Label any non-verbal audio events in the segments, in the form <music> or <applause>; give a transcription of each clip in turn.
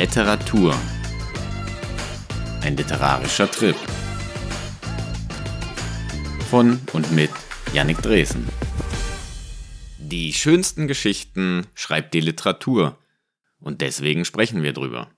Literatur. Ein literarischer Trip. Von und mit Yannick Dresen. Die schönsten Geschichten schreibt die Literatur. Und deswegen sprechen wir drüber.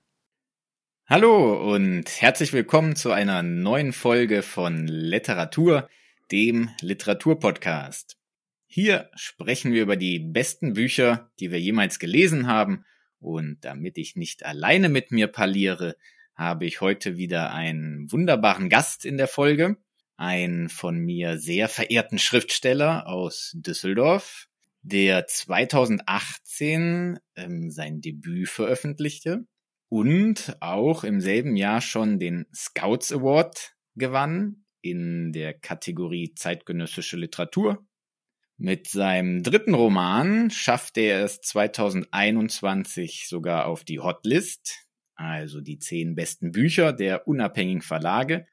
Hallo und herzlich willkommen zu einer neuen Folge von Literatur, dem Literaturpodcast. Hier sprechen wir über die besten Bücher, die wir jemals gelesen haben und damit ich nicht alleine mit mir parliere, habe ich heute wieder einen wunderbaren Gast in der Folge, einen von mir sehr verehrten Schriftsteller aus Düsseldorf, der 2018 ähm, sein Debüt veröffentlichte und auch im selben Jahr schon den Scouts Award gewann in der Kategorie zeitgenössische Literatur mit seinem dritten Roman schaffte er es 2021 sogar auf die Hotlist, also die zehn besten Bücher der unabhängigen Verlage.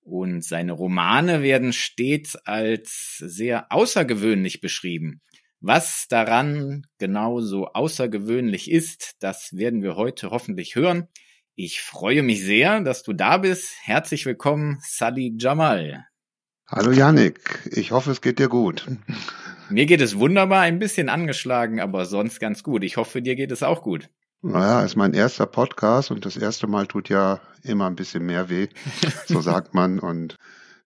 Und seine Romane werden stets als sehr außergewöhnlich beschrieben. Was daran genau so außergewöhnlich ist, das werden wir heute hoffentlich hören. Ich freue mich sehr, dass du da bist. Herzlich willkommen, Sally Jamal. Hallo Yannick, ich hoffe, es geht dir gut. Mir geht es wunderbar, ein bisschen angeschlagen, aber sonst ganz gut. Ich hoffe, dir geht es auch gut. Naja, ist mein erster Podcast und das erste Mal tut ja immer ein bisschen mehr weh, <laughs> so sagt man. Und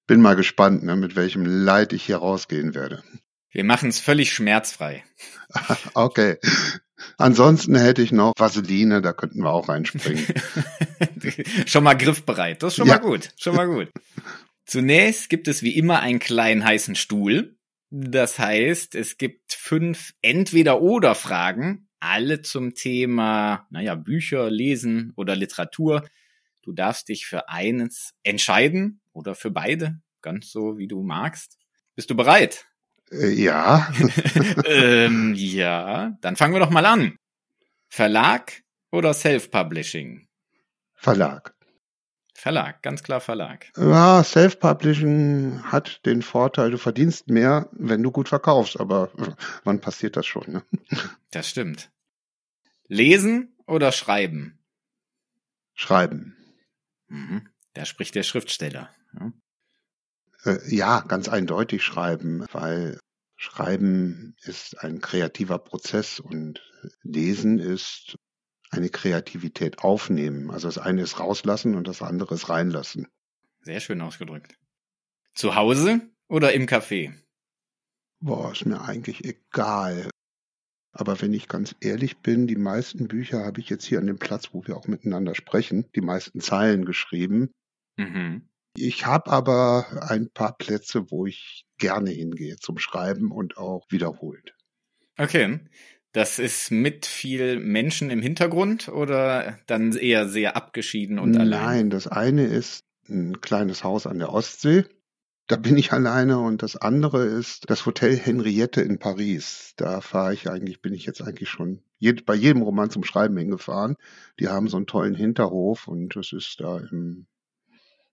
bin mal gespannt, ne, mit welchem Leid ich hier rausgehen werde. Wir machen es völlig schmerzfrei. <laughs> okay. Ansonsten hätte ich noch Vaseline, da könnten wir auch reinspringen. <laughs> schon mal griffbereit, das ist schon ja. mal gut, schon mal gut. Zunächst gibt es wie immer einen kleinen heißen Stuhl. Das heißt, es gibt fünf Entweder-Oder-Fragen, alle zum Thema, naja, Bücher, Lesen oder Literatur. Du darfst dich für eines entscheiden oder für beide, ganz so wie du magst. Bist du bereit? Äh, ja. <laughs> <laughs> ähm, ja, dann fangen wir doch mal an. Verlag oder Self-Publishing? Verlag. Verlag, ganz klar Verlag. Ja, Self-Publishing hat den Vorteil, du verdienst mehr, wenn du gut verkaufst, aber <laughs> wann passiert das schon? Ne? Das stimmt. Lesen oder schreiben? Schreiben. Mhm. Da spricht der Schriftsteller. Ja. Äh, ja, ganz eindeutig schreiben, weil Schreiben ist ein kreativer Prozess und Lesen ist eine Kreativität aufnehmen. Also das eine ist rauslassen und das andere ist reinlassen. Sehr schön ausgedrückt. Zu Hause oder im Café? Boah, ist mir eigentlich egal. Aber wenn ich ganz ehrlich bin, die meisten Bücher habe ich jetzt hier an dem Platz, wo wir auch miteinander sprechen, die meisten Zeilen geschrieben. Mhm. Ich habe aber ein paar Plätze, wo ich gerne hingehe zum Schreiben und auch wiederholt. Okay. Das ist mit viel Menschen im Hintergrund oder dann eher sehr abgeschieden und Nein, allein? Nein, das eine ist ein kleines Haus an der Ostsee. Da bin ich <laughs> alleine und das andere ist das Hotel Henriette in Paris. Da fahre ich eigentlich, bin ich jetzt eigentlich schon bei jedem Roman zum Schreiben hingefahren. Die haben so einen tollen Hinterhof und das ist da im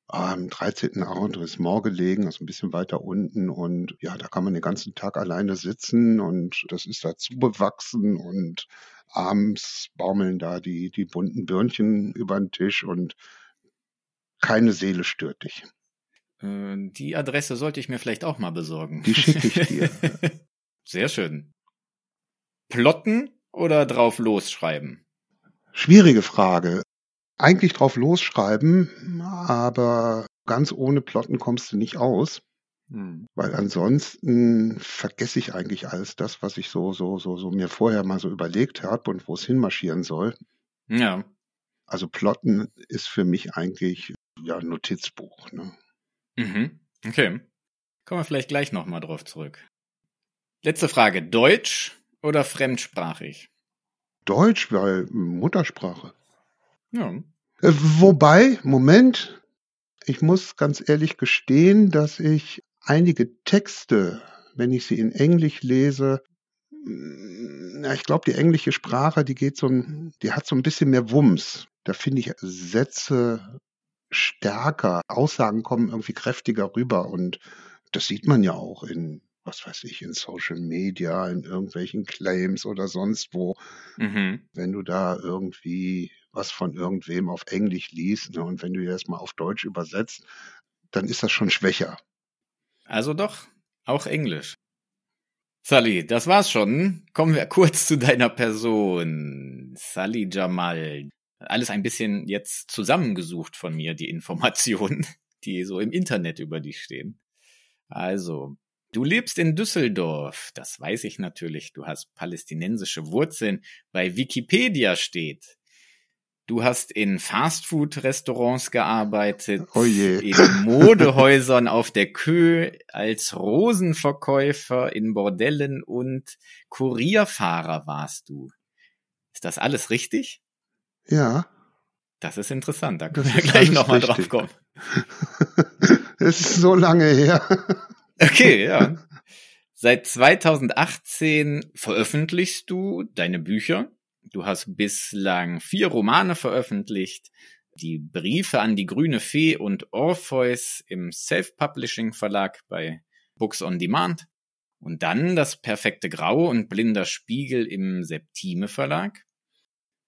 am 13. Arrondissement gelegen, also ein bisschen weiter unten. Und ja, da kann man den ganzen Tag alleine sitzen und das ist dazu bewachsen und abends baumeln da die, die bunten Birnchen über den Tisch und keine Seele stört dich. Äh, die Adresse sollte ich mir vielleicht auch mal besorgen. Die schicke ich dir. <laughs> Sehr schön. Plotten oder drauf losschreiben? Schwierige Frage eigentlich drauf losschreiben, aber ganz ohne Plotten kommst du nicht aus. Hm. Weil ansonsten vergesse ich eigentlich alles das, was ich so, so, so, so mir vorher mal so überlegt habe und wo es hinmarschieren soll. Ja. Also Plotten ist für mich eigentlich ja ein Notizbuch. Ne? Mhm. Okay. Kommen wir vielleicht gleich nochmal drauf zurück. Letzte Frage. Deutsch oder fremdsprachig? Deutsch, weil Muttersprache. Ja. Äh, wobei, Moment, ich muss ganz ehrlich gestehen, dass ich einige Texte, wenn ich sie in Englisch lese, mm, na, ich glaube, die englische Sprache, die geht so ein, die hat so ein bisschen mehr Wumms. Da finde ich Sätze stärker, Aussagen kommen irgendwie kräftiger rüber und das sieht man ja auch in was weiß ich, in Social Media, in irgendwelchen Claims oder sonst wo. Mhm. Wenn du da irgendwie was von irgendwem auf Englisch liest. Ne? Und wenn du das mal auf Deutsch übersetzt, dann ist das schon schwächer. Also doch, auch Englisch. Sally, das war's schon. Kommen wir <laughs> kurz zu deiner Person. Sally Jamal. Alles ein bisschen jetzt zusammengesucht von mir, die Informationen, <laughs> die so im Internet über dich stehen. Also, du lebst in Düsseldorf. Das weiß ich natürlich. Du hast palästinensische Wurzeln. Bei Wikipedia steht, Du hast in Fastfood-Restaurants gearbeitet, oh in Modehäusern auf der Kö, als Rosenverkäufer in Bordellen und Kurierfahrer warst du. Ist das alles richtig? Ja. Das ist interessant, da können wir gleich nochmal drauf kommen. <laughs> Es ist so lange her. Okay, ja. Seit 2018 veröffentlichst du deine Bücher. Du hast bislang vier Romane veröffentlicht, die Briefe an die grüne Fee und Orpheus im Self-Publishing Verlag bei Books on Demand und dann das perfekte Grau und blinder Spiegel im Septime Verlag.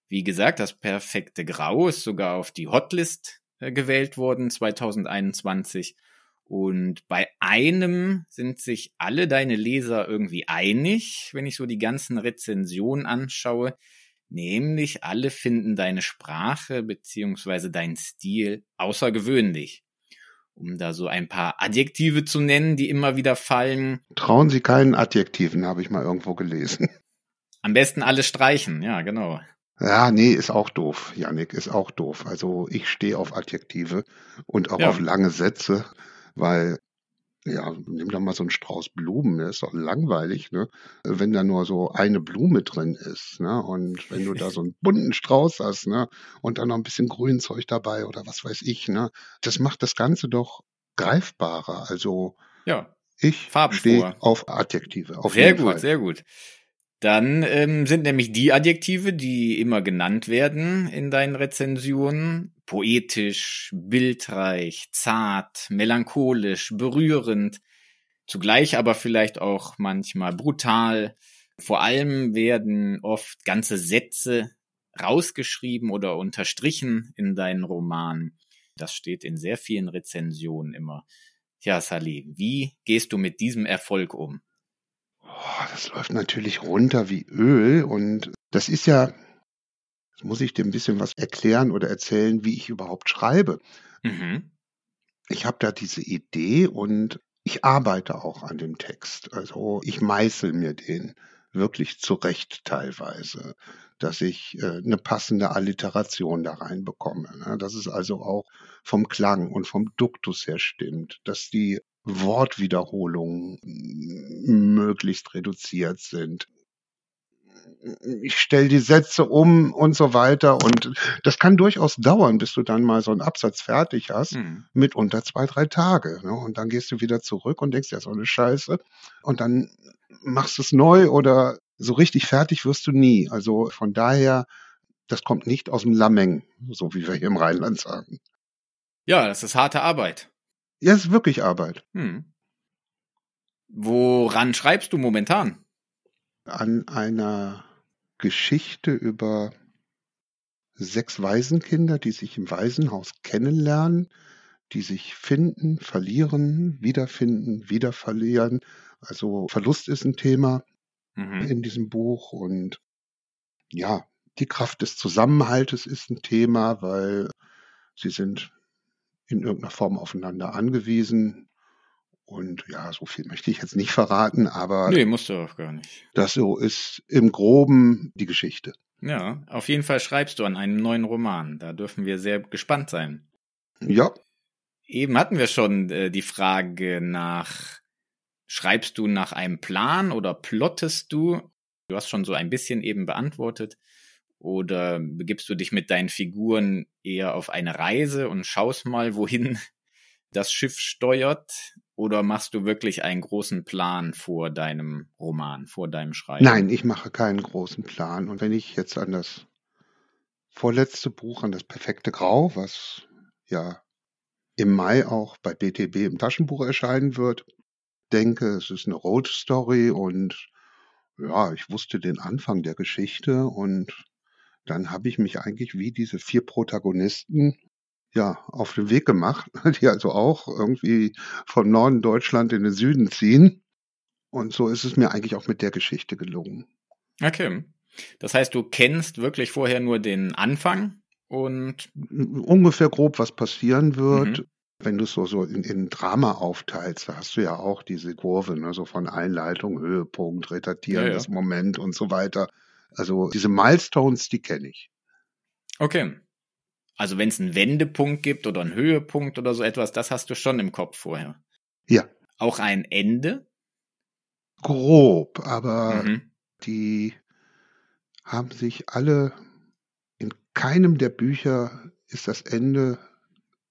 Wie gesagt, das perfekte Grau ist sogar auf die Hotlist äh, gewählt worden 2021 und bei einem sind sich alle deine Leser irgendwie einig, wenn ich so die ganzen Rezensionen anschaue. Nämlich alle finden deine Sprache beziehungsweise dein Stil außergewöhnlich. Um da so ein paar Adjektive zu nennen, die immer wieder fallen. Trauen Sie keinen Adjektiven, habe ich mal irgendwo gelesen. Am besten alle streichen, ja, genau. Ja, nee, ist auch doof, Yannick, ist auch doof. Also ich stehe auf Adjektive und auch ja. auf lange Sätze, weil ja, nimm doch mal so einen Strauß Blumen, der ist doch langweilig, ne? Wenn da nur so eine Blume drin ist, ne? Und wenn du da so einen bunten Strauß hast, ne? Und dann noch ein bisschen Grünzeug dabei oder was weiß ich, ne? Das macht das Ganze doch greifbarer. Also ja, ich stehe auf Adjektive. Auf sehr gut, Fall. sehr gut. Dann ähm, sind nämlich die Adjektive, die immer genannt werden in deinen Rezensionen, poetisch, bildreich, zart, melancholisch, berührend, zugleich aber vielleicht auch manchmal brutal. Vor allem werden oft ganze Sätze rausgeschrieben oder unterstrichen in deinen Romanen. Das steht in sehr vielen Rezensionen immer. Ja, Sally, wie gehst du mit diesem Erfolg um? Oh, das läuft natürlich runter wie Öl und das ist ja, jetzt muss ich dir ein bisschen was erklären oder erzählen, wie ich überhaupt schreibe. Mhm. Ich habe da diese Idee und ich arbeite auch an dem Text. Also ich meißel mir den wirklich zurecht teilweise, dass ich äh, eine passende Alliteration da reinbekomme. Ne? Dass es also auch vom Klang und vom Duktus her stimmt, dass die Wortwiederholungen möglichst reduziert sind. Ich stelle die Sätze um und so weiter. Und das kann durchaus dauern, bis du dann mal so einen Absatz fertig hast, mhm. mit unter zwei, drei Tage. Ne? Und dann gehst du wieder zurück und denkst, ja, so eine Scheiße. Und dann machst du es neu oder so richtig fertig wirst du nie. Also von daher, das kommt nicht aus dem Lameng, so wie wir hier im Rheinland sagen. Ja, das ist harte Arbeit. Ja, es ist wirklich Arbeit. Hm. Woran schreibst du momentan? An einer Geschichte über sechs Waisenkinder, die sich im Waisenhaus kennenlernen, die sich finden, verlieren, wiederfinden, wieder verlieren. Also Verlust ist ein Thema mhm. in diesem Buch und ja, die Kraft des Zusammenhaltes ist ein Thema, weil sie sind in irgendeiner Form aufeinander angewiesen. Und ja, so viel möchte ich jetzt nicht verraten, aber. Nee, musst du auch gar nicht. Das so ist im Groben die Geschichte. Ja, auf jeden Fall schreibst du an einem neuen Roman. Da dürfen wir sehr gespannt sein. Ja. Eben hatten wir schon äh, die Frage nach, schreibst du nach einem Plan oder plottest du? Du hast schon so ein bisschen eben beantwortet. Oder begibst du dich mit deinen Figuren eher auf eine Reise und schaust mal, wohin <laughs> das Schiff steuert? Oder machst du wirklich einen großen Plan vor deinem Roman, vor deinem Schreiben? Nein, ich mache keinen großen Plan. Und wenn ich jetzt an das vorletzte Buch, an das perfekte Grau, was ja im Mai auch bei BTB im Taschenbuch erscheinen wird, denke, es ist eine Road Story und ja, ich wusste den Anfang der Geschichte und dann habe ich mich eigentlich wie diese vier Protagonisten ja auf den Weg gemacht, <laughs> die also auch irgendwie von Norden Deutschland in den Süden ziehen. Und so ist es mir eigentlich auch mit der Geschichte gelungen. Okay. Das heißt, du kennst wirklich vorher nur den Anfang und ungefähr grob, was passieren wird. Mhm. Wenn du es so, so in, in Drama aufteilst, da hast du ja auch diese Kurve, ne, so von Einleitung, Höhepunkt, retartierendes ja, ja. Moment und so weiter. Also diese Milestones, die kenne ich. Okay. Also wenn es einen Wendepunkt gibt oder einen Höhepunkt oder so etwas, das hast du schon im Kopf vorher. Ja. Auch ein Ende? Grob, aber mhm. die haben sich alle, in keinem der Bücher ist das Ende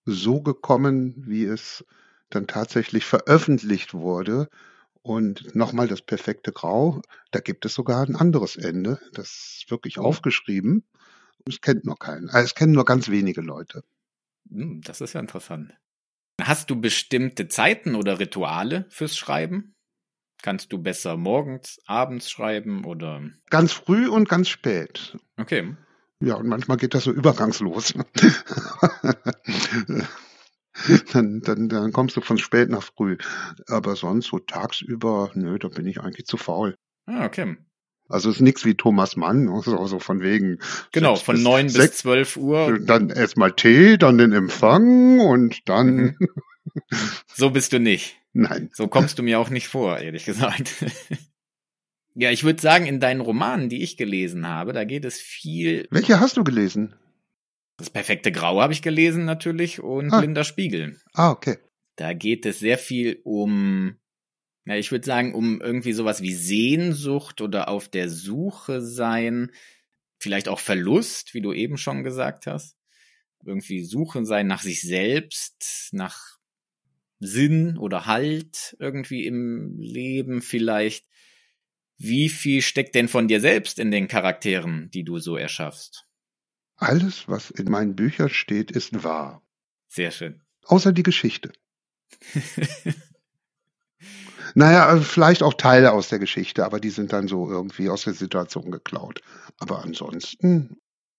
so gekommen, wie es dann tatsächlich veröffentlicht wurde. Und nochmal das perfekte Grau, da gibt es sogar ein anderes Ende, das ist wirklich oh. aufgeschrieben. Es kennt nur keinen. Also es kennen nur ganz wenige Leute. Hm, das ist ja interessant. Hast du bestimmte Zeiten oder Rituale fürs Schreiben? Kannst du besser morgens, abends schreiben oder? Ganz früh und ganz spät. Okay. Ja, und manchmal geht das so übergangslos. <laughs> <laughs> dann, dann, dann kommst du von spät nach früh. Aber sonst so tagsüber, nö, da bin ich eigentlich zu faul. Ah, okay. Also ist nichts wie Thomas Mann, also, also von wegen. Genau, von neun bis zwölf Uhr. Dann erstmal Tee, dann den Empfang und dann. Mhm. <laughs> So bist du nicht. Nein. So kommst du mir auch nicht vor, ehrlich gesagt. <laughs> Ja, ich würde sagen, in deinen Romanen, die ich gelesen habe, da geht es viel. Welche hast du gelesen? Das perfekte Grau habe ich gelesen natürlich und ah. Blinder Spiegel. Ah, okay. Da geht es sehr viel um, ja, ich würde sagen, um irgendwie sowas wie Sehnsucht oder auf der Suche sein, vielleicht auch Verlust, wie du eben schon gesagt hast. Irgendwie Suche sein nach sich selbst, nach Sinn oder Halt irgendwie im Leben vielleicht. Wie viel steckt denn von dir selbst in den Charakteren, die du so erschaffst? Alles, was in meinen Büchern steht, ist wahr. Sehr schön. Außer die Geschichte. <laughs> naja, äh, vielleicht auch Teile aus der Geschichte, aber die sind dann so irgendwie aus der Situation geklaut. Aber ansonsten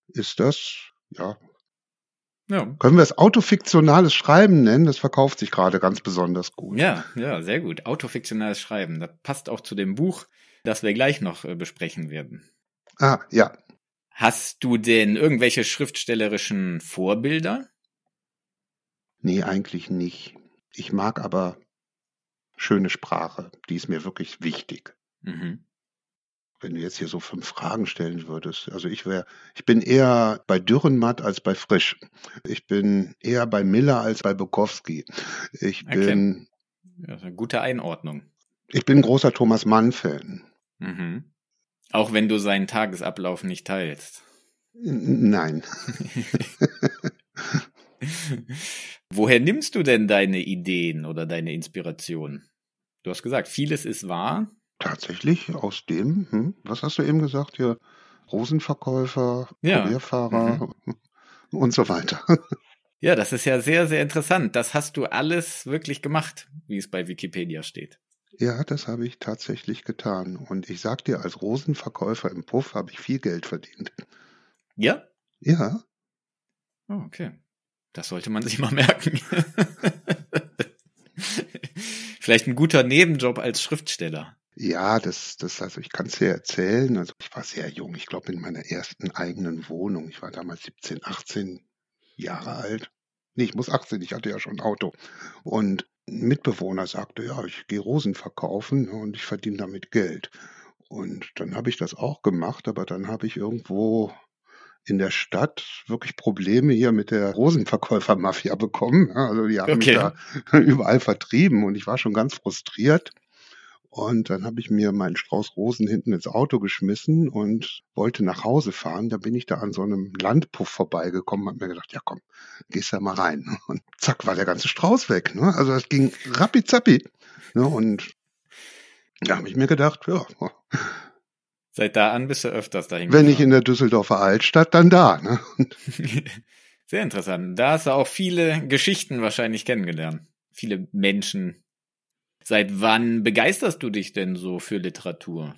ist das, ja. ja. Können wir es autofiktionales Schreiben nennen? Das verkauft sich gerade ganz besonders gut. Ja, ja, sehr gut. Autofiktionales Schreiben. Das passt auch zu dem Buch, das wir gleich noch äh, besprechen werden. Ah, ja. Hast du denn irgendwelche schriftstellerischen Vorbilder? Nee, eigentlich nicht. Ich mag aber schöne Sprache. Die ist mir wirklich wichtig. Mhm. Wenn du jetzt hier so fünf Fragen stellen würdest, also ich wäre, ich bin eher bei Dürrenmatt als bei Frisch. Ich bin eher bei Miller als bei Bukowski. Ich okay. bin. Ja, eine gute Einordnung. Ich bin großer Thomas Mann-Fan. Mhm. Auch wenn du seinen Tagesablauf nicht teilst. Nein. <laughs> <laughs> Woher nimmst du denn deine Ideen oder deine Inspiration? Du hast gesagt, vieles ist wahr. Tatsächlich aus dem, hm, was hast du eben gesagt hier? Rosenverkäufer, ja. Kurierfahrer mhm. <laughs> und so weiter. Ja, das ist ja sehr, sehr interessant. Das hast du alles wirklich gemacht, wie es bei Wikipedia steht. Ja, das habe ich tatsächlich getan. Und ich sag dir, als Rosenverkäufer im Puff habe ich viel Geld verdient. Ja? Ja. Oh, okay. Das sollte man <laughs> sich mal merken. Vielleicht ein guter Nebenjob als Schriftsteller. Ja, das, das, also ich kann es dir erzählen. Also ich war sehr jung, ich glaube in meiner ersten eigenen Wohnung. Ich war damals 17, 18 Jahre alt. Nee, ich muss 18, ich hatte ja schon ein Auto. Und Mitbewohner sagte, ja, ich gehe Rosen verkaufen und ich verdiene damit Geld. Und dann habe ich das auch gemacht, aber dann habe ich irgendwo in der Stadt wirklich Probleme hier mit der Rosenverkäufermafia bekommen. Also die haben okay. mich da <laughs> überall vertrieben und ich war schon ganz frustriert. Und dann habe ich mir meinen Strauß Rosen hinten ins Auto geschmissen und wollte nach Hause fahren. Da bin ich da an so einem Landpuff vorbeigekommen, habe mir gedacht, ja komm, gehst da mal rein. <laughs> Und zack, war der ganze Strauß weg. Ne? Also das ging rappi Ne? Und da habe ich mir gedacht, ja. Seit da an bist du öfters dahin. Wenn nicht in der Düsseldorfer Altstadt, dann da. Ne? <laughs> Sehr interessant. Da hast du auch viele Geschichten wahrscheinlich kennengelernt. Viele Menschen, Seit wann begeisterst du dich denn so für Literatur?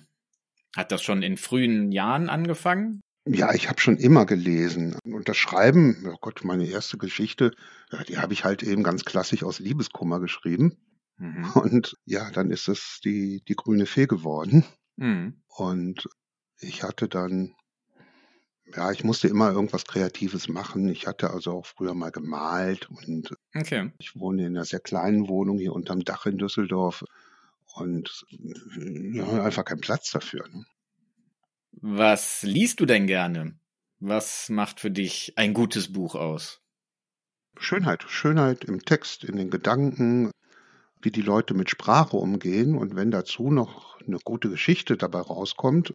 Hat das schon in frühen Jahren angefangen? Ja, ich habe schon immer gelesen. Und das Schreiben, oh Gott, meine erste Geschichte, ja, die habe ich halt eben ganz klassisch aus Liebeskummer geschrieben. Mhm. Und ja, dann ist es die, die grüne Fee geworden. Mhm. Und ich hatte dann, ja, ich musste immer irgendwas Kreatives machen. Ich hatte also auch früher mal gemalt und okay. ich wohne in einer sehr kleinen Wohnung hier unterm Dach in Düsseldorf und ja, einfach keinen Platz dafür. Ne? Was liest du denn gerne? Was macht für dich ein gutes Buch aus? Schönheit, Schönheit im Text, in den Gedanken, wie die Leute mit Sprache umgehen und wenn dazu noch eine gute Geschichte dabei rauskommt,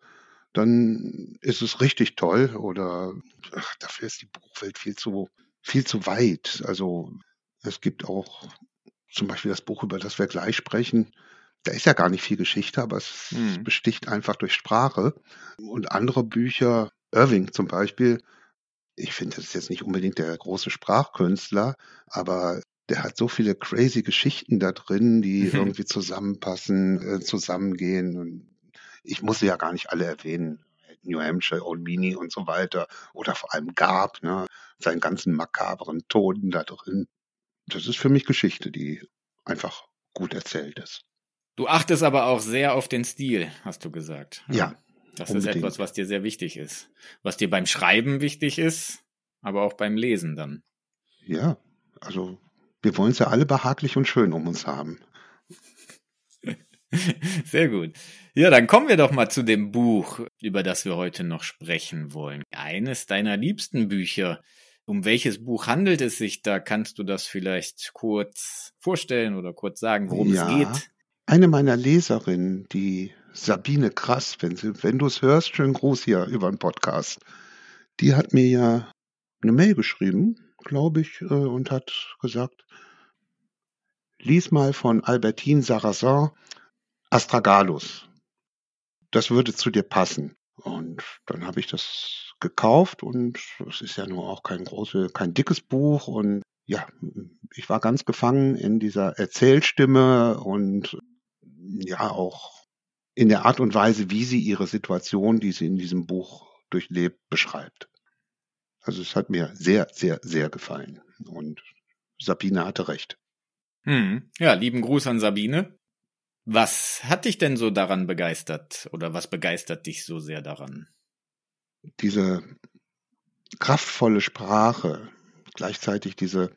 dann ist es richtig toll oder ach, dafür ist die Buchwelt viel zu viel zu weit. Also es gibt auch zum Beispiel das Buch, über das wir gleich sprechen, da ist ja gar nicht viel Geschichte, aber es mhm. besticht einfach durch Sprache. Und andere Bücher, Irving zum Beispiel, ich finde, das ist jetzt nicht unbedingt der große Sprachkünstler, aber der hat so viele crazy Geschichten da drin, die mhm. irgendwie zusammenpassen, äh, zusammengehen. Und ich muss sie ja gar nicht alle erwähnen. New Hampshire, Old Meany und so weiter. Oder vor allem Gab, ne? seinen ganzen makabren Toten da drin. Das ist für mich Geschichte, die einfach gut erzählt ist. Du achtest aber auch sehr auf den Stil, hast du gesagt. Ja. Das unbedingt. ist etwas, was dir sehr wichtig ist. Was dir beim Schreiben wichtig ist, aber auch beim Lesen dann. Ja, also wir wollen es ja alle behaglich und schön um uns haben. <laughs> Sehr gut. Ja, dann kommen wir doch mal zu dem Buch, über das wir heute noch sprechen wollen. Eines deiner liebsten Bücher. Um welches Buch handelt es sich? Da kannst du das vielleicht kurz vorstellen oder kurz sagen, worum ja, es geht. Eine meiner Leserinnen, die Sabine Krass, wenn, sie, wenn du es hörst, schönen Gruß hier über den Podcast. Die hat mir ja eine Mail geschrieben, glaube ich, äh, und hat gesagt, lies mal von Albertine Sarrazin Astragalus. Das würde zu dir passen. Und dann habe ich das gekauft und es ist ja nur auch kein großes, kein dickes Buch und ja, ich war ganz gefangen in dieser Erzählstimme und ja auch in der Art und Weise, wie sie ihre Situation, die sie in diesem Buch durchlebt, beschreibt. Also es hat mir sehr, sehr, sehr gefallen. Und Sabine hatte recht. Hm. Ja, lieben Gruß an Sabine. Was hat dich denn so daran begeistert oder was begeistert dich so sehr daran? Diese kraftvolle Sprache, gleichzeitig diese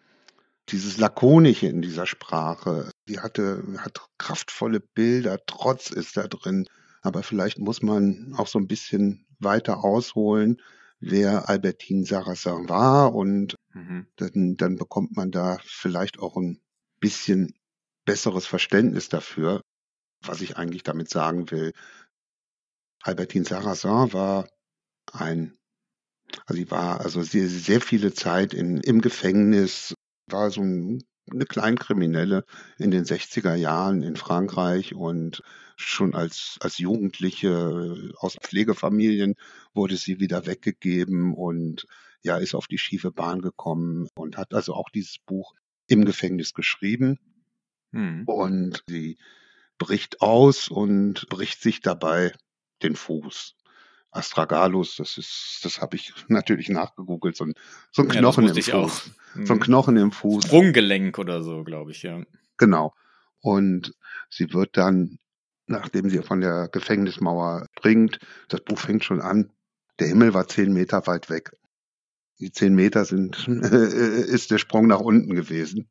dieses Lakonische in dieser Sprache, die hatte, hat kraftvolle Bilder, Trotz ist da drin. Aber vielleicht muss man auch so ein bisschen weiter ausholen, wer Albertine Sarrazin war und mhm. dann, dann bekommt man da vielleicht auch ein bisschen besseres Verständnis dafür, was ich eigentlich damit sagen will. Albertine Sarrazin war ein, also sie war also sehr, sehr viele Zeit in, im Gefängnis, war so ein, eine Kleinkriminelle in den 60er Jahren in Frankreich und schon als, als Jugendliche aus Pflegefamilien wurde sie wieder weggegeben und ja, ist auf die schiefe Bahn gekommen und hat also auch dieses Buch im Gefängnis geschrieben. Hm. Und sie bricht aus und bricht sich dabei den Fuß. Astragalus, das ist, das habe ich <laughs> natürlich nachgegoogelt, so ein, so ein Knochen ja, im Fuß. Auch. So ein mhm. Knochen im Fuß. Sprunggelenk oder so, glaube ich, ja. Genau. Und sie wird dann, nachdem sie von der Gefängnismauer springt, das Buch fängt schon an, der Himmel war zehn Meter weit weg. Die zehn Meter sind, <laughs> ist der Sprung nach unten gewesen.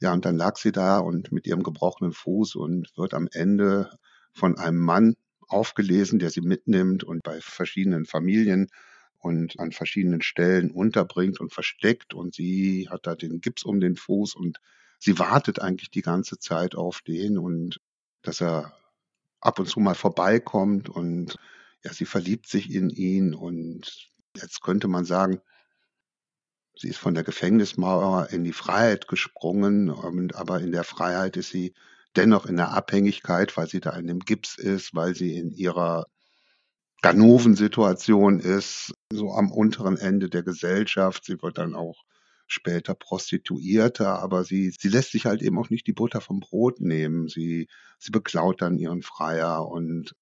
Ja, und dann lag sie da und mit ihrem gebrochenen Fuß und wird am Ende von einem Mann aufgelesen, der sie mitnimmt und bei verschiedenen Familien und an verschiedenen Stellen unterbringt und versteckt. Und sie hat da den Gips um den Fuß und sie wartet eigentlich die ganze Zeit auf den und dass er ab und zu mal vorbeikommt und ja, sie verliebt sich in ihn und jetzt könnte man sagen, sie ist von der Gefängnismauer in die Freiheit gesprungen, aber in der Freiheit ist sie dennoch in der Abhängigkeit, weil sie da in dem Gips ist, weil sie in ihrer Ganovensituation ist, so am unteren Ende der Gesellschaft. Sie wird dann auch später Prostituierte, aber sie, sie lässt sich halt eben auch nicht die Butter vom Brot nehmen. Sie, sie beklaut dann ihren Freier und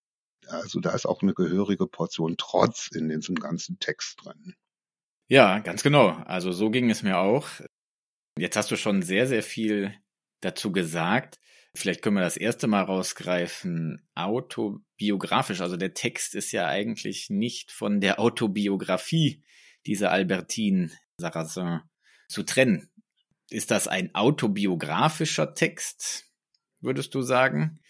Also da ist auch eine gehörige Portion Trotz in diesem ganzen Text drin. Ja, ganz genau. Also so ging es mir auch. Jetzt hast du schon sehr, sehr viel dazu gesagt. Vielleicht können wir das erste Mal rausgreifen, autobiografisch. Also der Text ist ja eigentlich nicht von der Autobiografie dieser Albertine Sarrazin zu trennen. Ist das ein autobiografischer Text, würdest du sagen?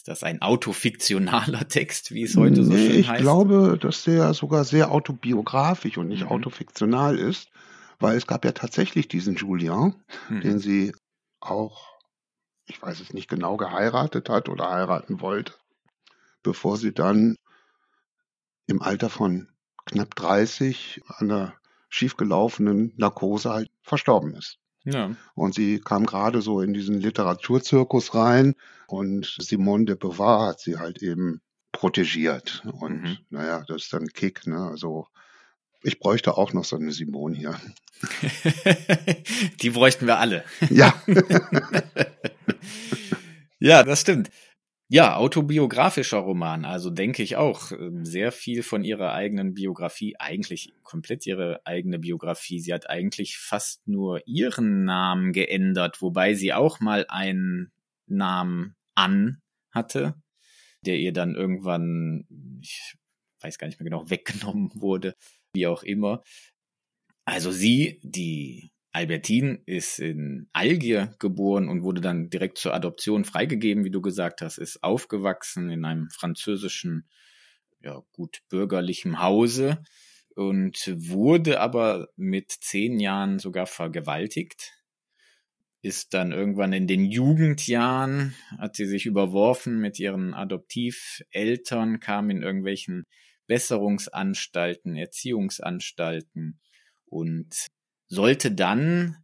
Ist das ein autofiktionaler Text, wie es heute so nee, schön ich heißt? Ich glaube, dass der sogar sehr autobiografisch und nicht mhm. autofiktional ist, weil es gab ja tatsächlich diesen Julien, mhm. den sie auch, ich weiß es nicht genau, geheiratet hat oder heiraten wollte, bevor sie dann im Alter von knapp 30 an der schiefgelaufenen Narkose halt verstorben ist. Ja. Und sie kam gerade so in diesen Literaturzirkus rein und Simone de Beauvoir hat sie halt eben protegiert. Und mhm. naja, das ist dann Kick, ne? Also ich bräuchte auch noch so eine Simone hier. <laughs> Die bräuchten wir alle. Ja. <laughs> ja, das stimmt. Ja, autobiografischer Roman, also denke ich auch ähm, sehr viel von ihrer eigenen Biografie, eigentlich komplett ihre eigene Biografie. Sie hat eigentlich fast nur ihren Namen geändert, wobei sie auch mal einen Namen an hatte, der ihr dann irgendwann, ich weiß gar nicht mehr genau, <laughs> weggenommen wurde, wie auch immer. Also sie, die Albertine ist in Algier geboren und wurde dann direkt zur Adoption freigegeben, wie du gesagt hast, ist aufgewachsen in einem französischen, ja, gut bürgerlichen Hause und wurde aber mit zehn Jahren sogar vergewaltigt. Ist dann irgendwann in den Jugendjahren, hat sie sich überworfen mit ihren Adoptiveltern, kam in irgendwelchen Besserungsanstalten, Erziehungsanstalten und sollte dann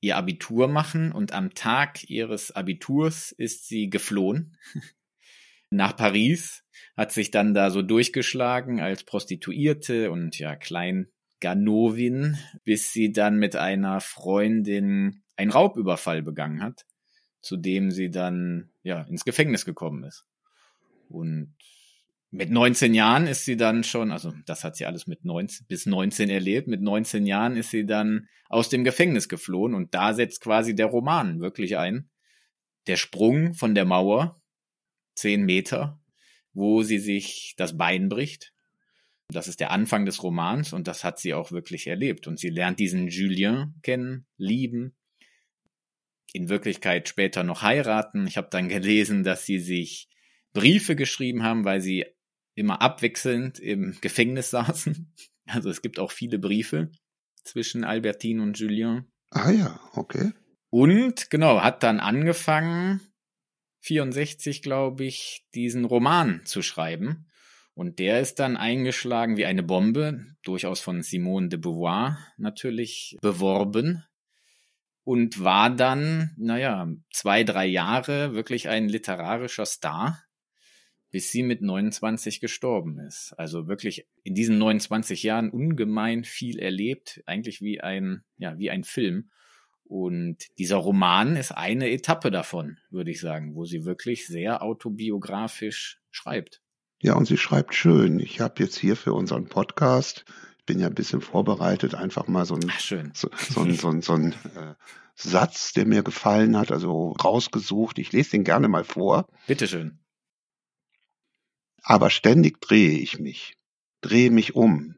ihr Abitur machen und am Tag ihres Abiturs ist sie geflohen <laughs> nach Paris, hat sich dann da so durchgeschlagen als Prostituierte und ja Kleinganovin, bis sie dann mit einer Freundin einen Raubüberfall begangen hat, zu dem sie dann ja ins Gefängnis gekommen ist. Und mit 19 Jahren ist sie dann schon, also das hat sie alles mit 19, bis 19 erlebt, mit 19 Jahren ist sie dann aus dem Gefängnis geflohen und da setzt quasi der Roman wirklich ein. Der Sprung von der Mauer, 10 Meter, wo sie sich das Bein bricht. Das ist der Anfang des Romans und das hat sie auch wirklich erlebt. Und sie lernt diesen Julien kennen, lieben, in Wirklichkeit später noch heiraten. Ich habe dann gelesen, dass sie sich Briefe geschrieben haben, weil sie immer abwechselnd im Gefängnis saßen. <laughs> Also es gibt auch viele Briefe zwischen Albertine und Julien. Ah ja, okay. Und genau, hat dann angefangen, 64 glaube ich, diesen Roman zu schreiben. Und der ist dann eingeschlagen wie eine Bombe, durchaus von Simone de Beauvoir natürlich beworben. Und war dann, naja, zwei, drei Jahre wirklich ein literarischer Star bis sie mit 29 gestorben ist. Also wirklich in diesen 29 Jahren ungemein viel erlebt, eigentlich wie ein, ja, wie ein Film. Und dieser Roman ist eine Etappe davon, würde ich sagen, wo sie wirklich sehr autobiografisch schreibt. Ja, und sie schreibt schön. Ich habe jetzt hier für unseren Podcast, bin ja ein bisschen vorbereitet, einfach mal so ein, Ach. So, so, ein, so, ein, so ein äh, Satz, der mir gefallen hat, also rausgesucht. Ich lese den gerne mal vor. Bitteschön. Aber ständig drehe ich mich, drehe mich um,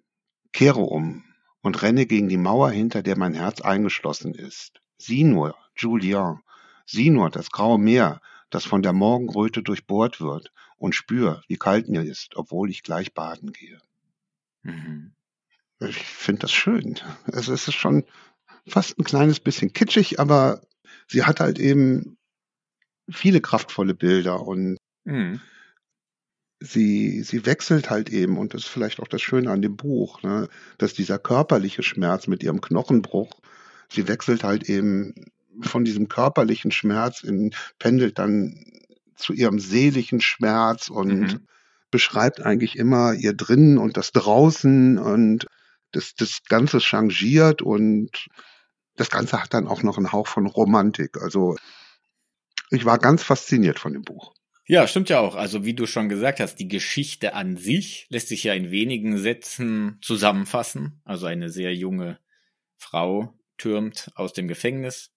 kehre um und renne gegen die Mauer, hinter der mein Herz eingeschlossen ist. Sieh nur, Julien, sieh nur das graue Meer, das von der Morgenröte durchbohrt wird, und spür, wie kalt mir ist, obwohl ich gleich baden gehe. Mhm. Ich finde das schön. Es ist schon fast ein kleines bisschen kitschig, aber sie hat halt eben viele kraftvolle Bilder und mhm sie, sie wechselt halt eben, und das ist vielleicht auch das Schöne an dem Buch, ne, dass dieser körperliche Schmerz mit ihrem Knochenbruch, sie wechselt halt eben von diesem körperlichen Schmerz in, pendelt dann zu ihrem seelischen Schmerz und mhm. beschreibt eigentlich immer ihr drinnen und das draußen und das, das Ganze changiert und das Ganze hat dann auch noch einen Hauch von Romantik. Also ich war ganz fasziniert von dem Buch. Ja, stimmt ja auch. Also wie du schon gesagt hast, die Geschichte an sich lässt sich ja in wenigen Sätzen zusammenfassen. Also eine sehr junge Frau türmt aus dem Gefängnis,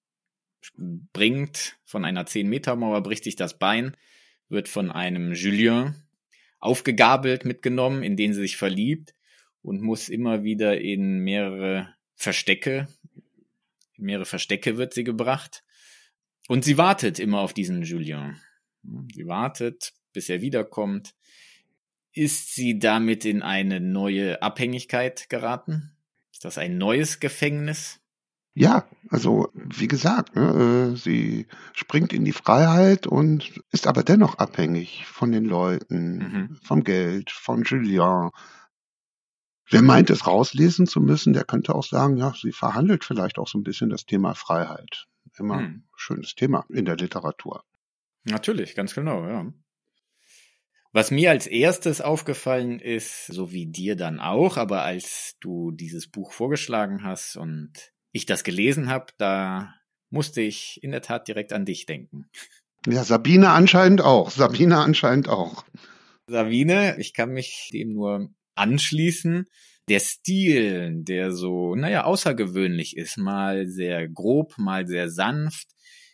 bringt von einer 10-Meter-Mauer, bricht sich das Bein, wird von einem Julien aufgegabelt mitgenommen, in den sie sich verliebt und muss immer wieder in mehrere Verstecke, in mehrere Verstecke wird sie gebracht. Und sie wartet immer auf diesen Julien. Sie wartet, bis er wiederkommt. Ist sie damit in eine neue Abhängigkeit geraten? Ist das ein neues Gefängnis? Ja, also wie gesagt, ne, äh, sie springt in die Freiheit und ist aber dennoch abhängig von den Leuten, mhm. vom Geld, von Julien. Wer meint, es rauslesen zu müssen, der könnte auch sagen, ja, sie verhandelt vielleicht auch so ein bisschen das Thema Freiheit. Immer mhm. schönes Thema in der Literatur. Natürlich, ganz genau, ja. Was mir als erstes aufgefallen ist, so wie dir dann auch, aber als du dieses Buch vorgeschlagen hast und ich das gelesen habe, da musste ich in der Tat direkt an dich denken. Ja, Sabine anscheinend auch. Sabine anscheinend auch. Sabine, ich kann mich dem nur anschließen. Der Stil, der so, naja, außergewöhnlich ist, mal sehr grob, mal sehr sanft,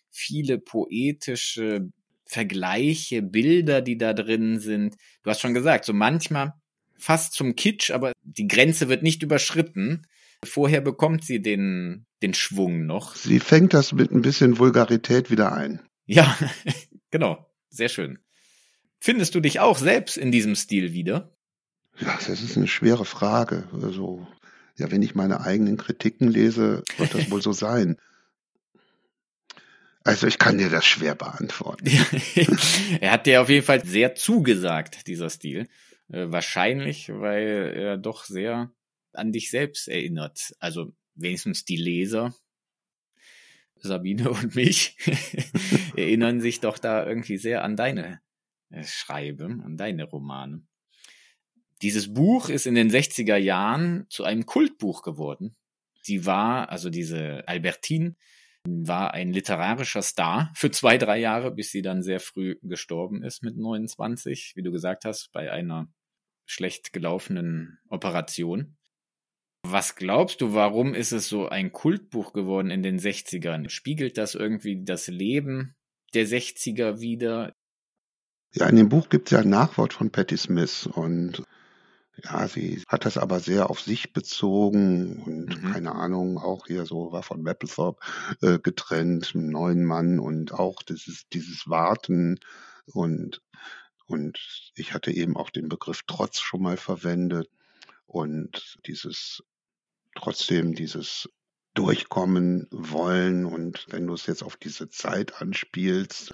viele poetische Vergleiche, Bilder, die da drin sind. Du hast schon gesagt, so manchmal fast zum Kitsch, aber die Grenze wird nicht überschritten. Vorher bekommt sie den, den Schwung noch. Sie fängt das mit ein bisschen Vulgarität wieder ein. Ja, <laughs> genau. Sehr schön. Findest du dich auch selbst in diesem Stil wieder? Ja, das ist eine schwere Frage. Also, ja, wenn ich meine eigenen Kritiken lese, wird das wohl so sein. Also ich kann dir das schwer beantworten. <laughs> er hat dir auf jeden Fall sehr zugesagt, dieser Stil. Äh, wahrscheinlich, weil er doch sehr an dich selbst erinnert. Also wenigstens die Leser, Sabine <laughs> und mich, <laughs> erinnern sich doch da irgendwie sehr an deine äh, Schreibe, an deine Romane. Dieses Buch ist in den 60er Jahren zu einem Kultbuch geworden. Sie war, also diese Albertine, war ein literarischer Star für zwei, drei Jahre, bis sie dann sehr früh gestorben ist mit 29, wie du gesagt hast, bei einer schlecht gelaufenen Operation. Was glaubst du, warum ist es so ein Kultbuch geworden in den 60ern? Spiegelt das irgendwie das Leben der 60er wieder? Ja, in dem Buch gibt es ja ein Nachwort von Patti Smith und ja, sie hat das aber sehr auf sich bezogen und Mhm. keine Ahnung, auch hier so war von Mapplethorpe äh, getrennt, 'n neuen Mann und auch dieses dieses Warten und und ich hatte eben auch den Begriff Trotz schon mal verwendet und dieses trotzdem dieses Durchkommen wollen und wenn du es jetzt auf diese Zeit anspielst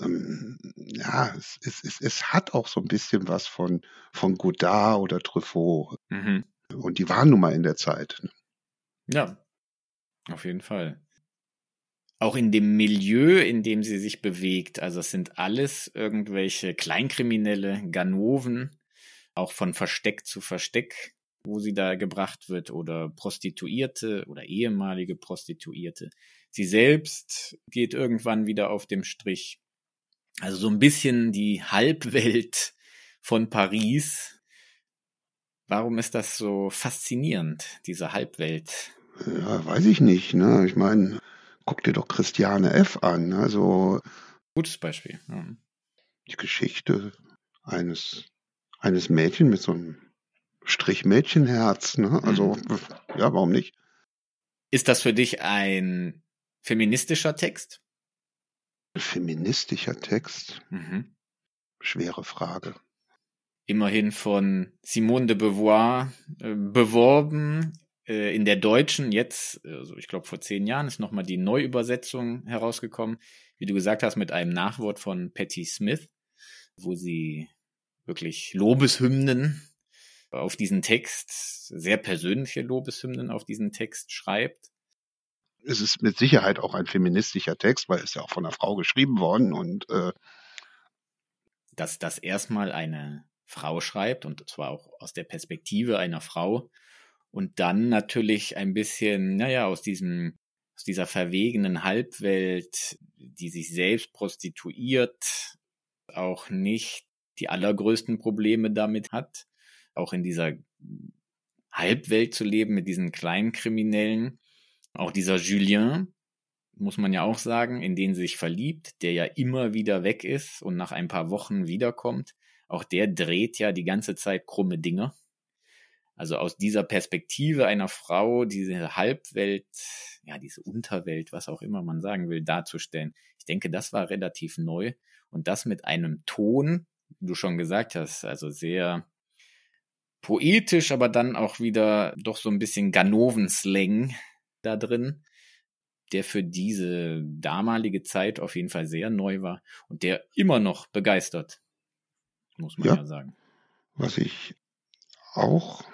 ähm, ja, es, es, es, es hat auch so ein bisschen was von, von Godard oder Truffaut. Mhm. Und die waren nun mal in der Zeit. Ne? Ja, auf jeden Fall. Auch in dem Milieu, in dem sie sich bewegt, also es sind alles irgendwelche Kleinkriminelle, Ganoven, auch von Versteck zu Versteck, wo sie da gebracht wird, oder Prostituierte oder ehemalige Prostituierte. Sie selbst geht irgendwann wieder auf dem Strich. Also so ein bisschen die Halbwelt von Paris. Warum ist das so faszinierend, diese Halbwelt? Ja, weiß ich nicht. Ne? Ich meine, guck dir doch Christiane F. an. Also gutes Beispiel. Ja. Die Geschichte eines eines Mädchen mit so einem Strichmädchenherz. Ne? Also mhm. ja, warum nicht? Ist das für dich ein feministischer Text? Feministischer Text? Mhm. Schwere Frage. Immerhin von Simone de Beauvoir äh, beworben. Äh, in der deutschen jetzt, also ich glaube vor zehn Jahren, ist nochmal die Neuübersetzung herausgekommen. Wie du gesagt hast, mit einem Nachwort von Patti Smith, wo sie wirklich Lobeshymnen auf diesen Text, sehr persönliche Lobeshymnen auf diesen Text schreibt es ist mit Sicherheit auch ein feministischer Text, weil es ja auch von einer Frau geschrieben worden und äh, dass das erstmal eine Frau schreibt und zwar auch aus der Perspektive einer Frau und dann natürlich ein bisschen, naja, aus diesem, aus dieser verwegenen Halbwelt, die sich selbst prostituiert, auch nicht die allergrößten Probleme damit hat, auch in dieser Halbwelt zu leben mit diesen kleinen Kriminellen. Auch dieser Julien, muss man ja auch sagen, in den sich verliebt, der ja immer wieder weg ist und nach ein paar Wochen wiederkommt. Auch der dreht ja die ganze Zeit krumme Dinge. Also aus dieser Perspektive einer Frau, diese Halbwelt, ja, diese Unterwelt, was auch immer man sagen will, darzustellen. Ich denke, das war relativ neu. Und das mit einem Ton, wie du schon gesagt hast, also sehr poetisch, aber dann auch wieder doch so ein bisschen Ganovenslang da drin, der für diese damalige Zeit auf jeden Fall sehr neu war und der immer noch begeistert, muss man ja, ja sagen. Was ich auch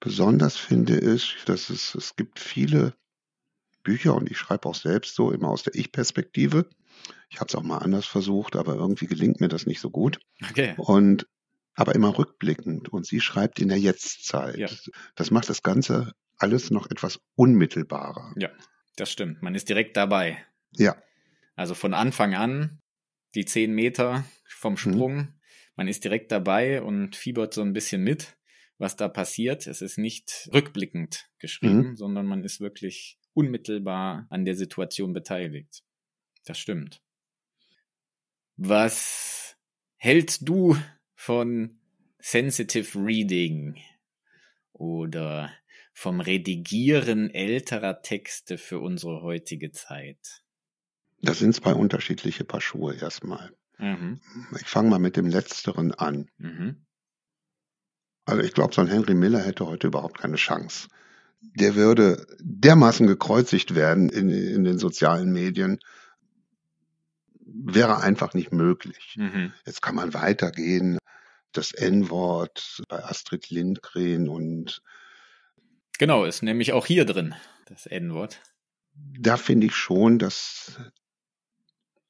besonders finde, ist, dass es, es gibt viele Bücher und ich schreibe auch selbst so immer aus der Ich-Perspektive. Ich habe es auch mal anders versucht, aber irgendwie gelingt mir das nicht so gut. Okay. Und aber immer rückblickend und sie schreibt in der Jetztzeit. Ja. Das macht das Ganze alles noch etwas unmittelbarer. Ja, das stimmt. Man ist direkt dabei. Ja. Also von Anfang an, die zehn Meter vom mhm. Sprung, mhm. man ist direkt dabei und fiebert so ein bisschen mit, was da passiert. Es ist nicht rückblickend geschrieben, mhm. sondern man ist wirklich unmittelbar an der Situation beteiligt. Das stimmt. Was hältst du von Sensitive Reading oder vom Redigieren älterer Texte für unsere heutige Zeit? Das sind zwei unterschiedliche Paar Schuhe erstmal. Mhm. Ich fange mal mit dem letzteren an. Mhm. Also ich glaube, so ein Henry Miller hätte heute überhaupt keine Chance. Der würde dermaßen gekreuzigt werden in, in den sozialen Medien, wäre einfach nicht möglich. Mhm. Jetzt kann man weitergehen. Das N-Wort bei Astrid Lindgren und Genau, ist nämlich auch hier drin, das N-Wort. Da finde ich schon, dass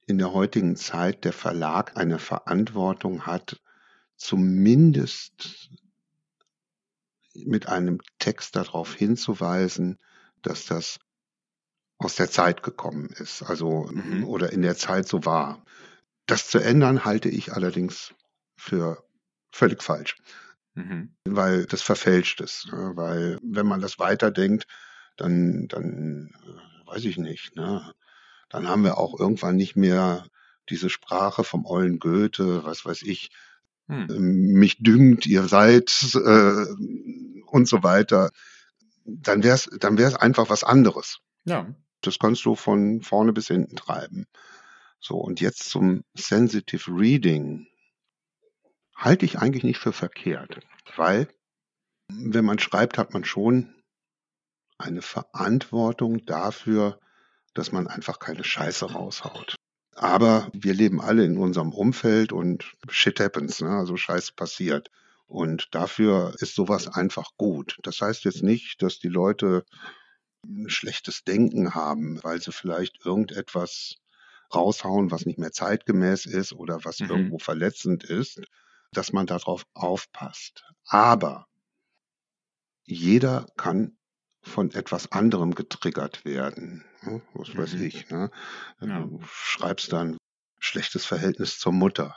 in der heutigen Zeit der Verlag eine Verantwortung hat, zumindest mit einem Text darauf hinzuweisen, dass das aus der Zeit gekommen ist, also mhm. oder in der Zeit so war. Das zu ändern halte ich allerdings für völlig falsch, mhm. weil das verfälscht ist. Ne? Weil wenn man das weiterdenkt, dann, dann äh, weiß ich nicht. Ne? Dann haben wir auch irgendwann nicht mehr diese Sprache vom ollen Goethe, was weiß ich, hm. Ähm, mich düngt, ihr seid äh, und so weiter. Dann wäre es dann wär's einfach was anderes. Ja. Das kannst du von vorne bis hinten treiben. So, und jetzt zum Sensitive Reading. Halte ich eigentlich nicht für verkehrt, weil wenn man schreibt, hat man schon eine Verantwortung dafür, dass man einfach keine Scheiße raushaut. Aber wir leben alle in unserem Umfeld und shit happens, ne? also Scheiße passiert. Und dafür ist sowas einfach gut. Das heißt jetzt nicht, dass die Leute ein schlechtes Denken haben, weil sie vielleicht irgendetwas raushauen, was nicht mehr zeitgemäß ist oder was mhm. irgendwo verletzend ist, dass man darauf aufpasst. Aber jeder kann von etwas anderem getriggert werden. Ne? Was weiß mhm. ich. Ne? Ja. Du schreibst dann schlechtes Verhältnis zur Mutter.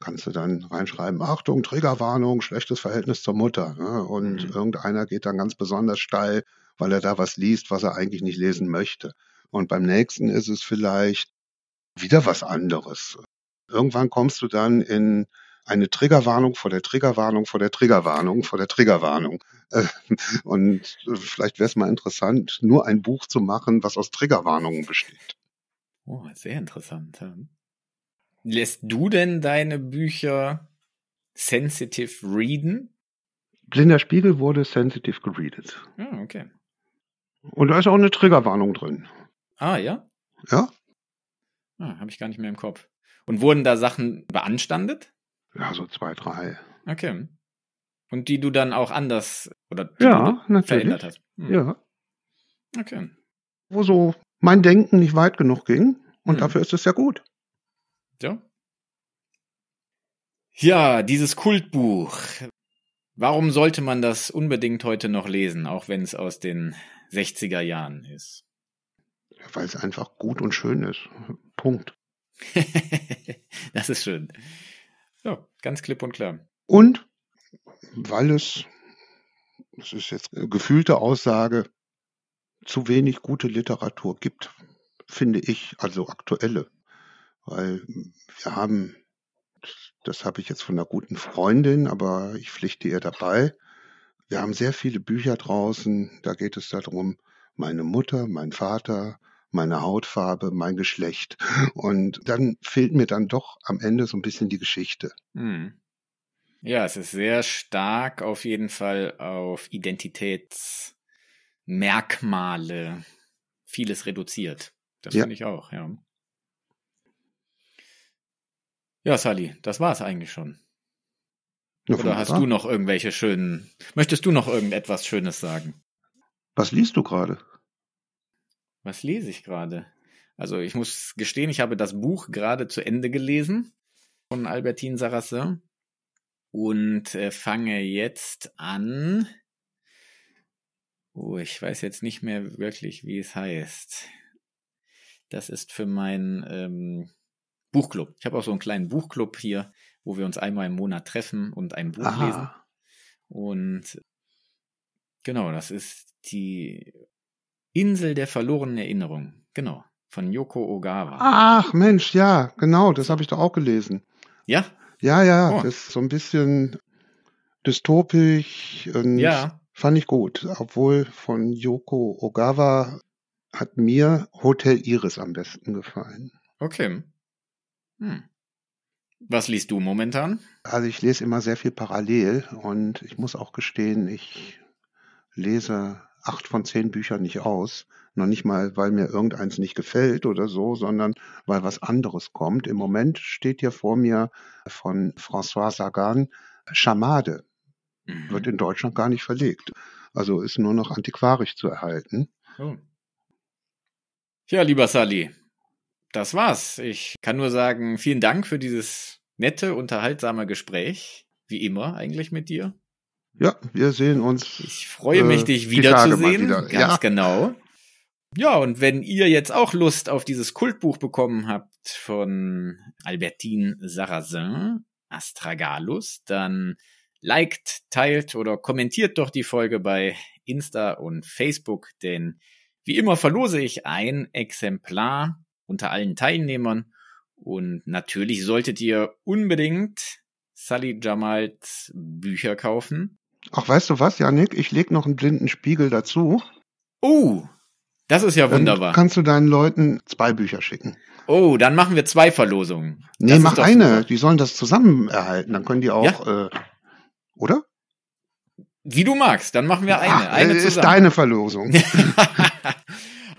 Kannst du dann reinschreiben, Achtung, Triggerwarnung, schlechtes Verhältnis zur Mutter. Ne? Und mhm. irgendeiner geht dann ganz besonders steil weil er da was liest, was er eigentlich nicht lesen möchte. Und beim nächsten ist es vielleicht wieder was anderes. Irgendwann kommst du dann in eine Triggerwarnung vor der Triggerwarnung vor der Triggerwarnung vor der Triggerwarnung. Und vielleicht wäre es mal interessant, nur ein Buch zu machen, was aus Triggerwarnungen besteht. Oh, sehr interessant. Lässt du denn deine Bücher sensitive readen? Blinder Spiegel wurde sensitive gereadet. Ah, okay. Und da ist auch eine Triggerwarnung drin. Ah, ja? Ja. Ah, Habe ich gar nicht mehr im Kopf. Und wurden da Sachen beanstandet? Ja, so zwei, drei. Okay. Und die du dann auch anders oder ja, natürlich. verändert hast? Hm. Ja. Okay. Wo so mein Denken nicht weit genug ging. Und hm. dafür ist es ja gut. Ja. Ja, dieses Kultbuch. Warum sollte man das unbedingt heute noch lesen, auch wenn es aus den 60er Jahren ist. Weil es einfach gut und schön ist. Punkt. <laughs> das ist schön. Ja, ganz klipp und klar. Und weil es, das ist jetzt eine gefühlte Aussage, zu wenig gute Literatur gibt, finde ich, also aktuelle. Weil wir haben, das habe ich jetzt von einer guten Freundin, aber ich pflichte ihr dabei, wir haben sehr viele Bücher draußen, da geht es darum, meine Mutter, mein Vater, meine Hautfarbe, mein Geschlecht. Und dann fehlt mir dann doch am Ende so ein bisschen die Geschichte. Hm. Ja, es ist sehr stark auf jeden Fall auf Identitätsmerkmale vieles reduziert. Das ja. finde ich auch, ja. Ja, Sally, das war es eigentlich schon. Ja, Oder hast du noch irgendwelche schönen, möchtest du noch irgendetwas Schönes sagen? Was liest du gerade? Was lese ich gerade? Also ich muss gestehen, ich habe das Buch gerade zu Ende gelesen von Albertine Sarrazin und äh, fange jetzt an. Oh, ich weiß jetzt nicht mehr wirklich, wie es heißt. Das ist für meinen ähm, Buchclub. Ich habe auch so einen kleinen Buchclub hier, wo wir uns einmal im Monat treffen und ein Buch Aha. lesen. Und genau, das ist die Insel der verlorenen Erinnerung. Genau, von Yoko Ogawa. Ach Mensch, ja, genau, das habe ich doch auch gelesen. Ja? Ja, ja, oh. das ist so ein bisschen dystopisch und ja. fand ich gut. Obwohl von Yoko Ogawa hat mir Hotel Iris am besten gefallen. Okay. Hm. Was liest du momentan? Also ich lese immer sehr viel parallel und ich muss auch gestehen, ich lese acht von zehn Büchern nicht aus. Noch nicht mal, weil mir irgendeins nicht gefällt oder so, sondern weil was anderes kommt. Im Moment steht hier vor mir von François Sagan Chamade. Mhm. Wird in Deutschland gar nicht verlegt. Also ist nur noch antiquarisch zu erhalten. Oh. Ja, lieber Sally, das war's. Ich kann nur sagen, vielen Dank für dieses nette, unterhaltsame Gespräch. Wie immer eigentlich mit dir. Ja, wir sehen uns. Ich freue mich, äh, dich wiederzusehen. Wieder. Ganz ja. genau. Ja, und wenn ihr jetzt auch Lust auf dieses Kultbuch bekommen habt von Albertine Sarrazin, Astragalus, dann liked, teilt oder kommentiert doch die Folge bei Insta und Facebook, denn wie immer verlose ich ein Exemplar unter allen Teilnehmern und natürlich solltet ihr unbedingt Sally Jamals Bücher kaufen. Ach, weißt du was, Janik? Ich leg noch einen blinden Spiegel dazu. Oh, das ist ja wunderbar. Dann kannst du deinen Leuten zwei Bücher schicken. Oh, dann machen wir zwei Verlosungen. Nee, das mach eine. Super. Die sollen das zusammen erhalten. Dann können die auch, ja? äh, oder? Wie du magst, dann machen wir eine. Ach, eine ist deine Verlosung. <laughs>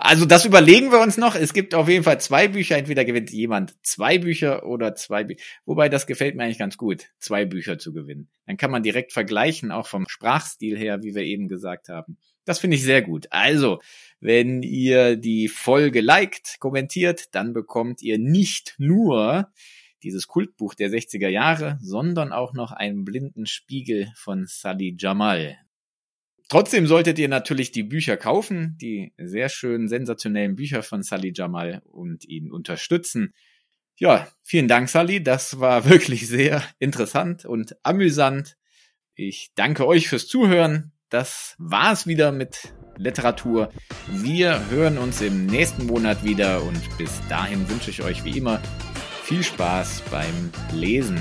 Also das überlegen wir uns noch. Es gibt auf jeden Fall zwei Bücher. Entweder gewinnt jemand zwei Bücher oder zwei Bücher. Wobei das gefällt mir eigentlich ganz gut, zwei Bücher zu gewinnen. Dann kann man direkt vergleichen, auch vom Sprachstil her, wie wir eben gesagt haben. Das finde ich sehr gut. Also, wenn ihr die Folge liked, kommentiert, dann bekommt ihr nicht nur dieses Kultbuch der 60er Jahre, sondern auch noch einen blinden Spiegel von Sally Jamal. Trotzdem solltet ihr natürlich die Bücher kaufen, die sehr schönen, sensationellen Bücher von Sally Jamal und ihn unterstützen. Ja, vielen Dank, Sally. Das war <laughs> wirklich sehr interessant und amüsant. Ich danke euch fürs Zuhören. Das war's wieder mit Literatur. Wir hören uns im nächsten Monat wieder und bis dahin wünsche ich euch wie immer viel Spaß beim Lesen.